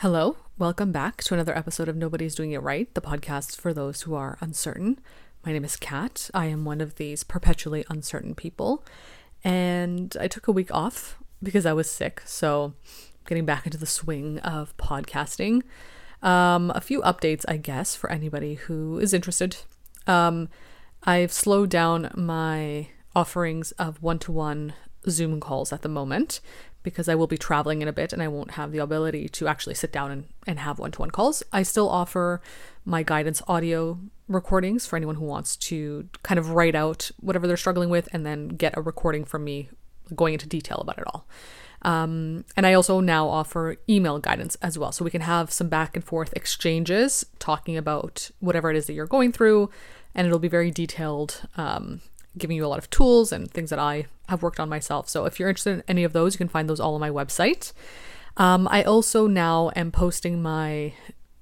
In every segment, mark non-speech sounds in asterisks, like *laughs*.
Hello, welcome back to another episode of Nobody's Doing It Right, the podcast for those who are uncertain. My name is Kat. I am one of these perpetually uncertain people, and I took a week off because I was sick, so getting back into the swing of podcasting. Um, a few updates, I guess, for anybody who is interested. Um, I've slowed down my offerings of one to one Zoom calls at the moment because I will be traveling in a bit and I won't have the ability to actually sit down and, and have one to one calls. I still offer my guidance audio recordings for anyone who wants to kind of write out whatever they're struggling with and then get a recording from me going into detail about it all. Um, and I also now offer email guidance as well. So we can have some back and forth exchanges talking about whatever it is that you're going through. And it'll be very detailed um, giving you a lot of tools and things that I have worked on myself. So if you're interested in any of those, you can find those all on my website. Um, I also now am posting my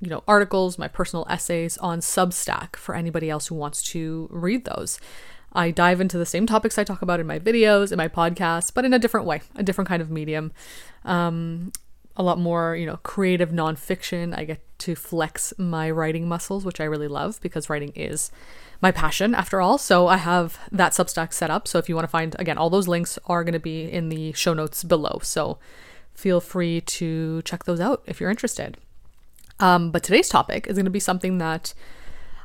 you know articles, my personal essays on Substack for anybody else who wants to read those. I dive into the same topics I talk about in my videos, in my podcasts, but in a different way, a different kind of medium. Um, a lot more, you know, creative nonfiction. I get to flex my writing muscles, which I really love because writing is my passion after all. So I have that Substack set up. So if you want to find, again, all those links are going to be in the show notes below. So feel free to check those out if you're interested. Um, but today's topic is going to be something that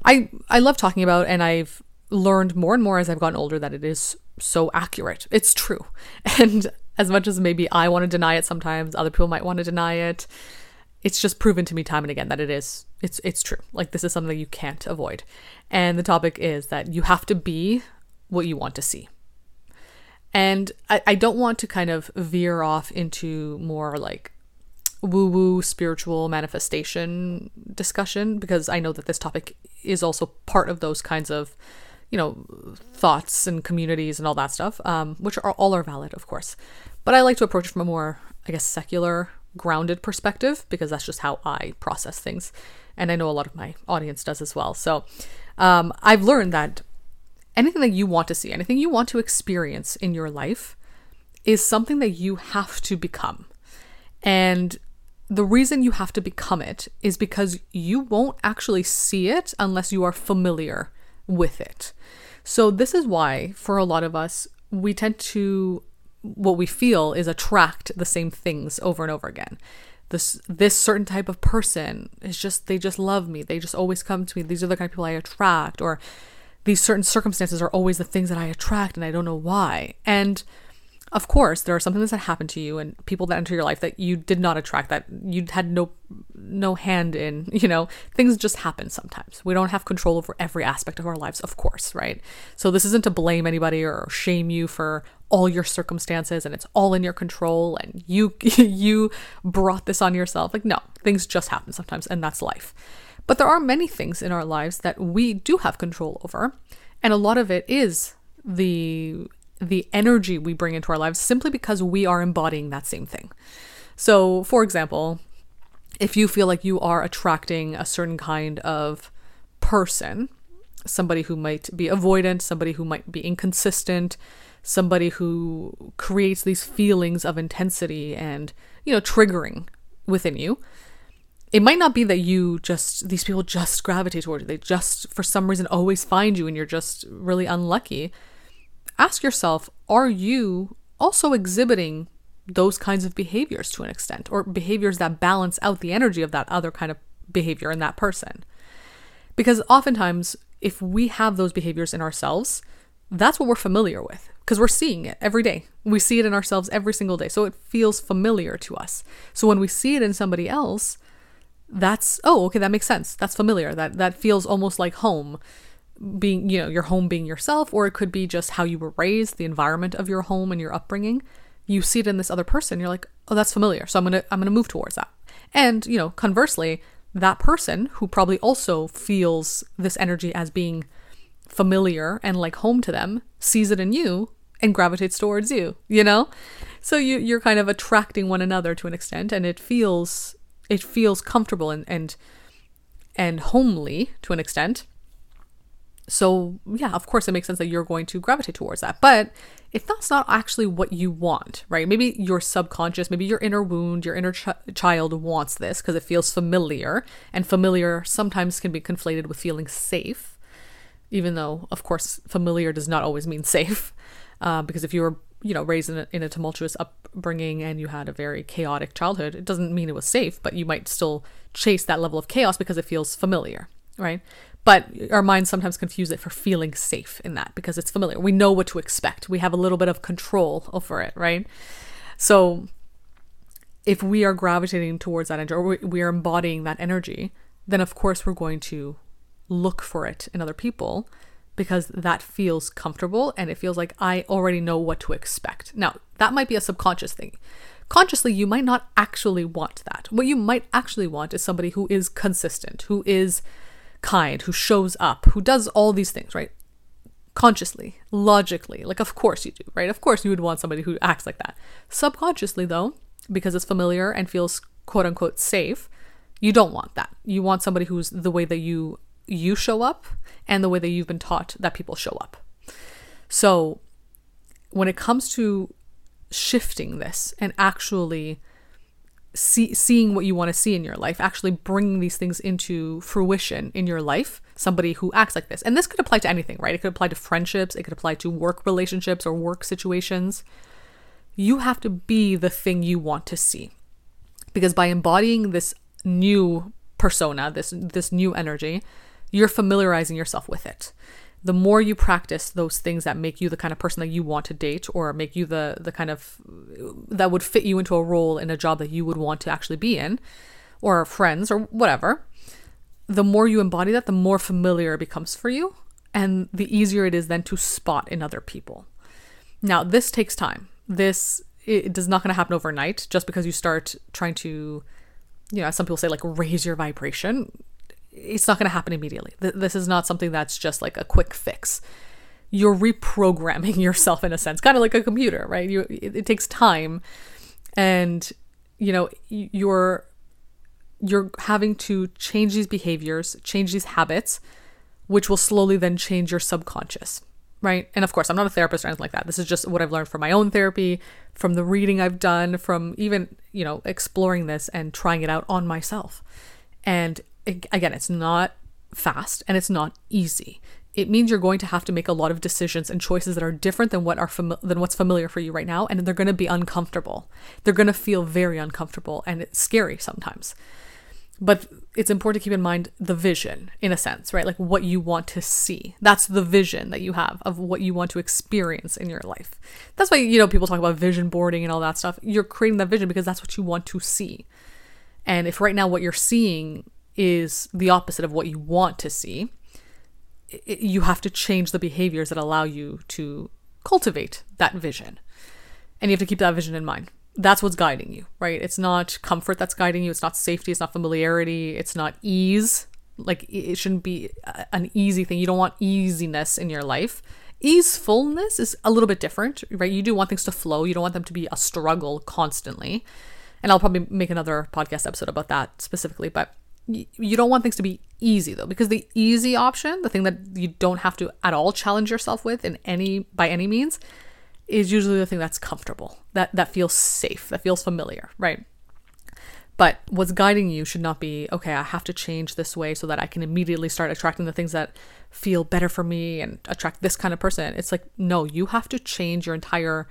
I I love talking about, and I've learned more and more as I've gotten older that it is so accurate. It's true, *laughs* and as much as maybe I want to deny it sometimes, other people might want to deny it it's just proven to me time and again that it is it's it's true. Like this is something you can't avoid. And the topic is that you have to be what you want to see. And I, I don't want to kind of veer off into more like woo woo spiritual manifestation discussion because I know that this topic is also part of those kinds of you know thoughts and communities and all that stuff um, which are all are valid of course but I like to approach it from a more I guess secular grounded perspective because that's just how I process things. And I know a lot of my audience does as well. So um, I've learned that anything that you want to see, anything you want to experience in your life is something that you have to become. And the reason you have to become it is because you won't actually see it unless you are familiar with it. So, this is why, for a lot of us, we tend to what we feel is attract the same things over and over again. This this certain type of person is just they just love me. They just always come to me. These are the kind of people i attract or these certain circumstances are always the things that i attract and i don't know why. And of course there are some things that happen to you and people that enter your life that you did not attract that you had no no hand in *laughs* you know? Things just happen sometimes. We don't have control over every aspect of our lives of course right? So this isn't to blame anybody or shame you for all your circumstances and it's all in your control and you *laughs* you brought this on yourself. Like no things just happen sometimes and that's life. But there are many things in our lives that we do have control over and a lot of it is the the energy we bring into our lives simply because we are embodying that same thing so for example if you feel like you are attracting a certain kind of person somebody who might be avoidant somebody who might be inconsistent somebody who creates these feelings of intensity and, you know, triggering within you. It might not be that you just, these people just gravitate toward you. They just, for some reason, always find you and you're just really unlucky. Ask yourself, are you also exhibiting those kinds of behaviors to an extent or behaviors that balance out the energy of that other kind of behavior in that person? Because oftentimes, if we have those behaviors in ourselves, that's what we're familiar with because we're seeing it every day. We see it in ourselves every single day. So it feels familiar to us. So when we see it in somebody else, that's oh, okay, that makes sense. That's familiar. That that feels almost like home. Being, you know, your home being yourself or it could be just how you were raised, the environment of your home and your upbringing. You see it in this other person, you're like, "Oh, that's familiar." So I'm to I'm to move towards that. And, you know, conversely, that person who probably also feels this energy as being familiar and like home to them sees it in you and gravitates towards you, you know? So you you're kind of attracting one another to an extent and it feels it feels comfortable and and and homely to an extent. So, yeah, of course, it makes sense that you're going to gravitate towards that. But if that's not actually what you want, right? Maybe your subconscious, maybe your inner wound, your inner ch- child wants this because it feels familiar. And familiar sometimes can be conflated with feeling safe, even though, of course, familiar does not always mean safe. *laughs* Uh, because if you were, you know, raised in a, in a tumultuous upbringing and you had a very chaotic childhood, it doesn't mean it was safe, but you might still chase that level of chaos because it feels familiar, right? But our minds sometimes confuse it for feeling safe in that because it's familiar. We know what to expect. We have a little bit of control over it, right? So if we are gravitating towards that energy or we are embodying that energy, then of course we're going to look for it in other people because that feels comfortable and it feels like I already know what to expect. Now, that might be a subconscious thing. Consciously, you might not actually want that. What you might actually want is somebody who is consistent, who is kind, who shows up, who does all these things, right? Consciously, logically. Like, of course you do, right? Of course you would want somebody who acts like that. Subconsciously, though, because it's familiar and feels quote unquote safe, you don't want that. You want somebody who's the way that you you show up and the way that you've been taught that people show up. So, when it comes to shifting this and actually see, seeing what you want to see in your life, actually bringing these things into fruition in your life, somebody who acts like this. And this could apply to anything, right? It could apply to friendships, it could apply to work relationships or work situations. You have to be the thing you want to see. Because by embodying this new persona, this this new energy, you're familiarizing yourself with it the more you practice those things that make you the kind of person that you want to date or make you the the kind of that would fit you into a role in a job that you would want to actually be in or friends or whatever the more you embody that the more familiar it becomes for you and the easier it is then to spot in other people. Now this takes time. This it does not going to happen overnight just because you start trying to you know some people say like raise your vibration it's not going to happen immediately. This is not something that's just like a quick fix. You're reprogramming *laughs* yourself in a sense, kind of like a computer, right? You it, it takes time, and you know you're you're having to change these behaviors, change these habits, which will slowly then change your subconscious, right? And of course, I'm not a therapist or anything like that. This is just what I've learned from my own therapy, from the reading I've done, from even, you know, exploring this and trying it out on myself. And again, it's not fast and it's not easy. It means you're going to have to make a lot of decisions and choices that are different than what are than what's familiar for you right now, and they're going to be uncomfortable. They're going to feel very uncomfortable and it's scary sometimes. But it's important to keep in mind the vision, in a sense, right? Like what you want to see. That's the vision that you have of what you want to experience in your life. That's why, you know, people talk about vision boarding and all that stuff. You're creating that vision because that's what you want to see. And if right now what you're seeing is the opposite of what you want to see, it, you have to change the behaviors that allow you to cultivate that vision. And you have to keep that vision in mind. That's what's guiding you, right? It's not comfort that's guiding you. It's not safety. It's not familiarity. It's not ease. Like, it shouldn't be an easy thing. You don't want easiness in your life. Easefulness is a little bit different, right? You do want things to flow. You don't want them to be a struggle constantly. And I'll probably make another podcast episode about that specifically. But you don't want things to be easy though because the easy option the thing that you don't have to at all challenge yourself with in any by any means is usually the thing that's comfortable that that feels safe that feels familiar right? But what's guiding you should not be okay i have to change this way so that i can immediately start attracting the things that feel better for me and attract this kind of person. It's like no you have to change your entire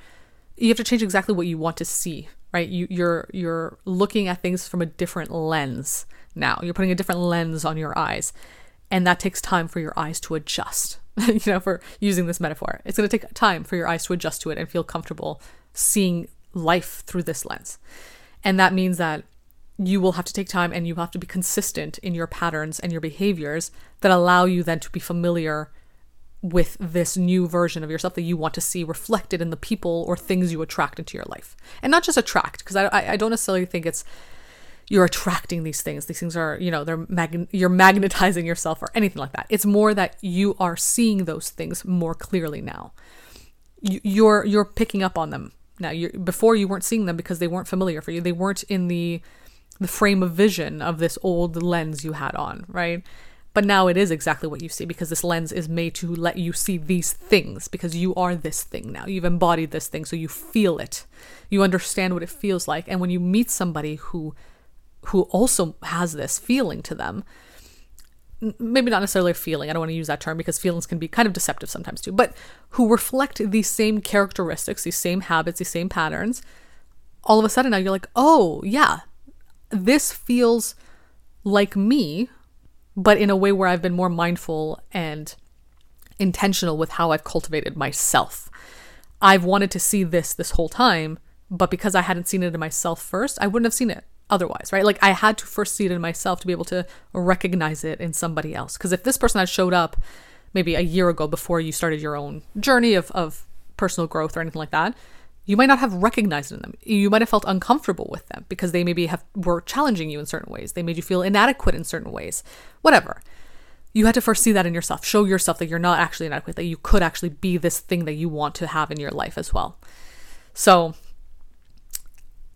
you have to change exactly what you want to see right? You you're you're looking at things from a different lens now. You're putting a different lens on your eyes. And that takes time for your eyes to adjust, *laughs* you know, for using this metaphor. It's going to take time for your eyes to adjust to it and feel comfortable seeing life through this lens. And that means that you will have to take time and you have to be consistent in your patterns and your behaviors that allow you then to be familiar with this new version of yourself that you want to see reflected in the people or things you attract into your life. And not just attract, because I, I don't necessarily think it's you're attracting these things. These things are, you know, they're mag- you're magnetizing yourself or anything like that. It's more that you are seeing those things more clearly now. You, you're you're picking up on them now. You before you weren't seeing them because they weren't familiar for you. They weren't in the the frame of vision of this old lens you had on, right? But now it is exactly what you see because this lens is made to let you see these things because you are this thing now. You've embodied this thing, so you feel it. You understand what it feels like. And when you meet somebody who who also has this feeling to them, maybe not necessarily a feeling, I don't want to use that term because feelings can be kind of deceptive sometimes too, but who reflect these same characteristics, these same habits, these same patterns, all of a sudden now you're like, oh, yeah, this feels like me, but in a way where I've been more mindful and intentional with how I've cultivated myself. I've wanted to see this this whole time, but because I hadn't seen it in myself first, I wouldn't have seen it otherwise, right? Like I had to first see it in myself to be able to recognize it in somebody else. Because if this person had showed up maybe a year ago before you started your own journey of, of personal growth or anything like that, you might not have recognized in them. You might have felt uncomfortable with them because they maybe have were challenging you in certain ways. They made you feel inadequate in certain ways. Whatever. You had to first see that in yourself. Show yourself that you're not actually inadequate, that you could actually be this thing that you want to have in your life as well. So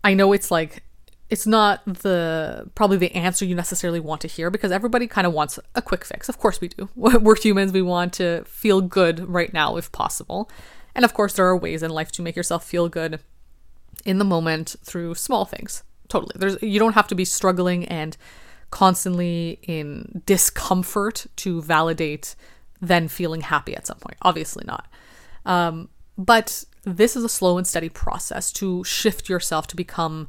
I know it's like it's not the probably the answer you necessarily want to hear because everybody kind of wants a quick fix. Of course we do. *laughs* We're humans, we want to feel good right now if possible. And of course, there are ways in life to make yourself feel good in the moment through small things. Totally. There's you don't have to be struggling and constantly in discomfort to validate then feeling happy at some point. Obviously not. Um, but this is a slow and steady process to shift yourself to become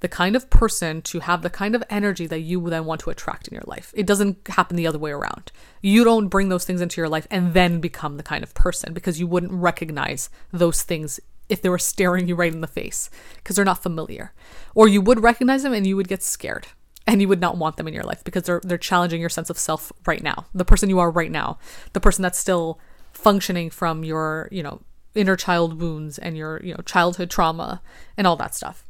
the kind of person to have the kind of energy that you then want to attract in your life. It doesn't happen the other way around. You don't bring those things into your life and then become the kind of person because you wouldn't recognize those things if they were staring you right in the face because they're not familiar. Or you would recognize them and you would get scared and you would not want them in your life because they're they're challenging your sense of self right now. The person you are right now, the person that's still functioning from your, you know, inner child wounds and your, you know, childhood trauma and all that stuff.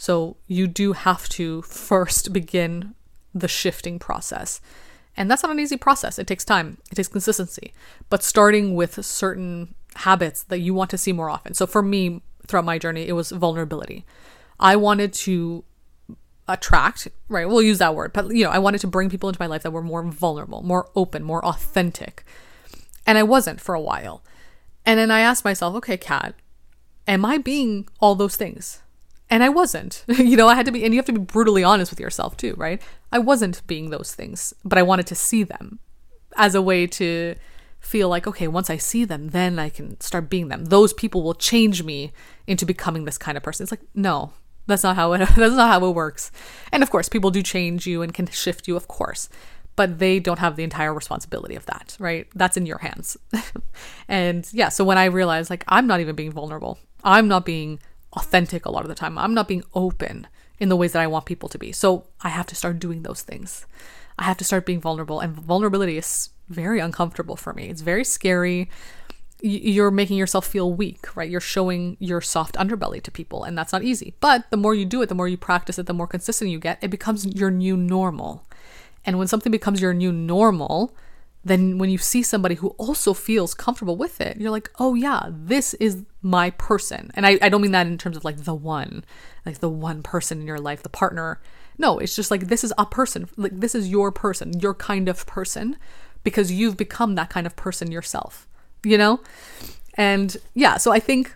So you do have to first begin the shifting process. And that's not an easy process. It takes time, it takes consistency. But starting with certain habits that you want to see more often. So for me, throughout my journey, it was vulnerability. I wanted to attract, right? We'll use that word, but you know, I wanted to bring people into my life that were more vulnerable, more open, more authentic. And I wasn't for a while. And then I asked myself, okay, Kat, am I being all those things? And I wasn't. *laughs* you know, I had to be, and you have to be brutally honest with yourself too, right? I wasn't being those things, but I wanted to see them as a way to feel like, okay, once I see them, then I can start being them. Those people will change me into becoming this kind of person. It's like, no, that's not how it, *laughs* that's not how it works. And of course, people do change you and can shift you, of course, but they don't have the entire responsibility of that, right? That's in your hands. *laughs* and yeah, so when I realized like I'm not even being vulnerable, I'm not being authentic a lot of the time. I'm not being open in the ways that I want people to be. So I have to start doing those things. I have to start being vulnerable. And vulnerability is very uncomfortable for me. It's very scary. You're making yourself feel weak, right? You're showing your soft underbelly to people, and that's not easy. But the more you do it, the more you practice it, the more consistent you get, it becomes your new normal. And when something becomes your new normal, then when you see somebody who also feels comfortable with it, you're like, oh yeah, this is my person. And I, I don't mean that in terms of like the one, like the one person in your life, the partner. No, it's just like this is a person. Like this is your person, your kind of person, because you've become that kind of person yourself, you know? And yeah, so I think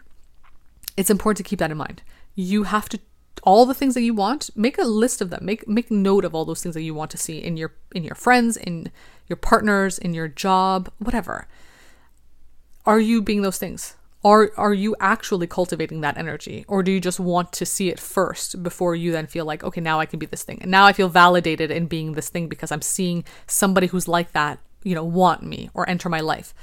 it's important to keep that in mind. You have to all the things that you want, make a list of them. Make make note of all those things that you want to see in your in your friends, in your partners, in your job, whatever. Are you being those things? Are are you actually cultivating that energy or do you just want to see it first before you then feel like okay, now I can be this thing. And now I feel validated in being this thing because I'm seeing somebody who's like that, you know, want me or enter my life.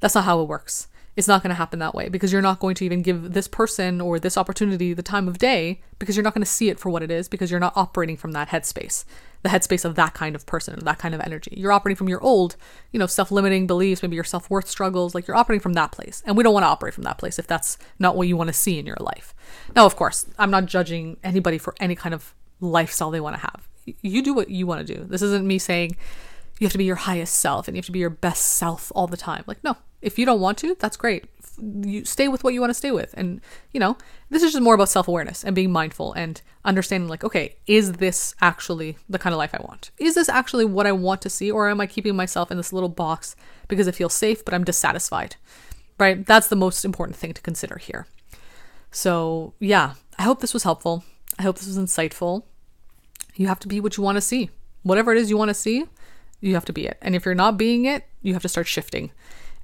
That's not how it works it's not going to happen that way because you're not going to even give this person or this opportunity the time of day because you're not going to see it for what it is because you're not operating from that headspace, the headspace of that kind of person, that kind of energy. You're operating from your old, you know, self limiting beliefs, maybe your self worth struggles. Like you're operating from that place. And we don't want to operate from that place if that's not what you want to see in your life. Now, of course, I'm not judging anybody for any kind of lifestyle they want to have. You do what you want to do. This isn't me saying, you have to be your highest self and you have to be your best self all the time. Like, no, If you don't want to, that's great. You stay with what you want to stay with. And, you know, this is just more about self awareness and being mindful and understanding, like, okay, is this actually the kind of life I want? Is this actually what I want to see? Or am I keeping myself in this little box because it feels safe, but I'm dissatisfied? Right? That's the most important thing to consider here. So, yeah, I hope this was helpful. I hope this was insightful. You have to be what you want to see. Whatever it is you want to see, you have to be it. And if you're not being it, you have to start shifting.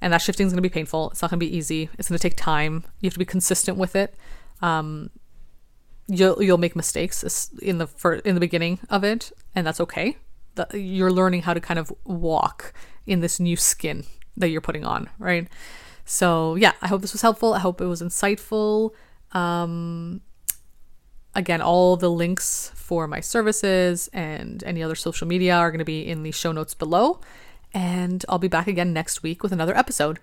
And that shifting is going to be painful. It's not going to be easy. It's going to take time. You have to be consistent with it. Um, you'll you'll make mistakes in the fir- in the beginning of it, and that's okay. The, you're learning how to kind of walk in this new skin that you're putting on, right? So yeah, I hope this was helpful. I hope it was insightful. Um, again, all the links for my services and any other social media are going to be in the show notes below. And I'll be back again next week with another episode.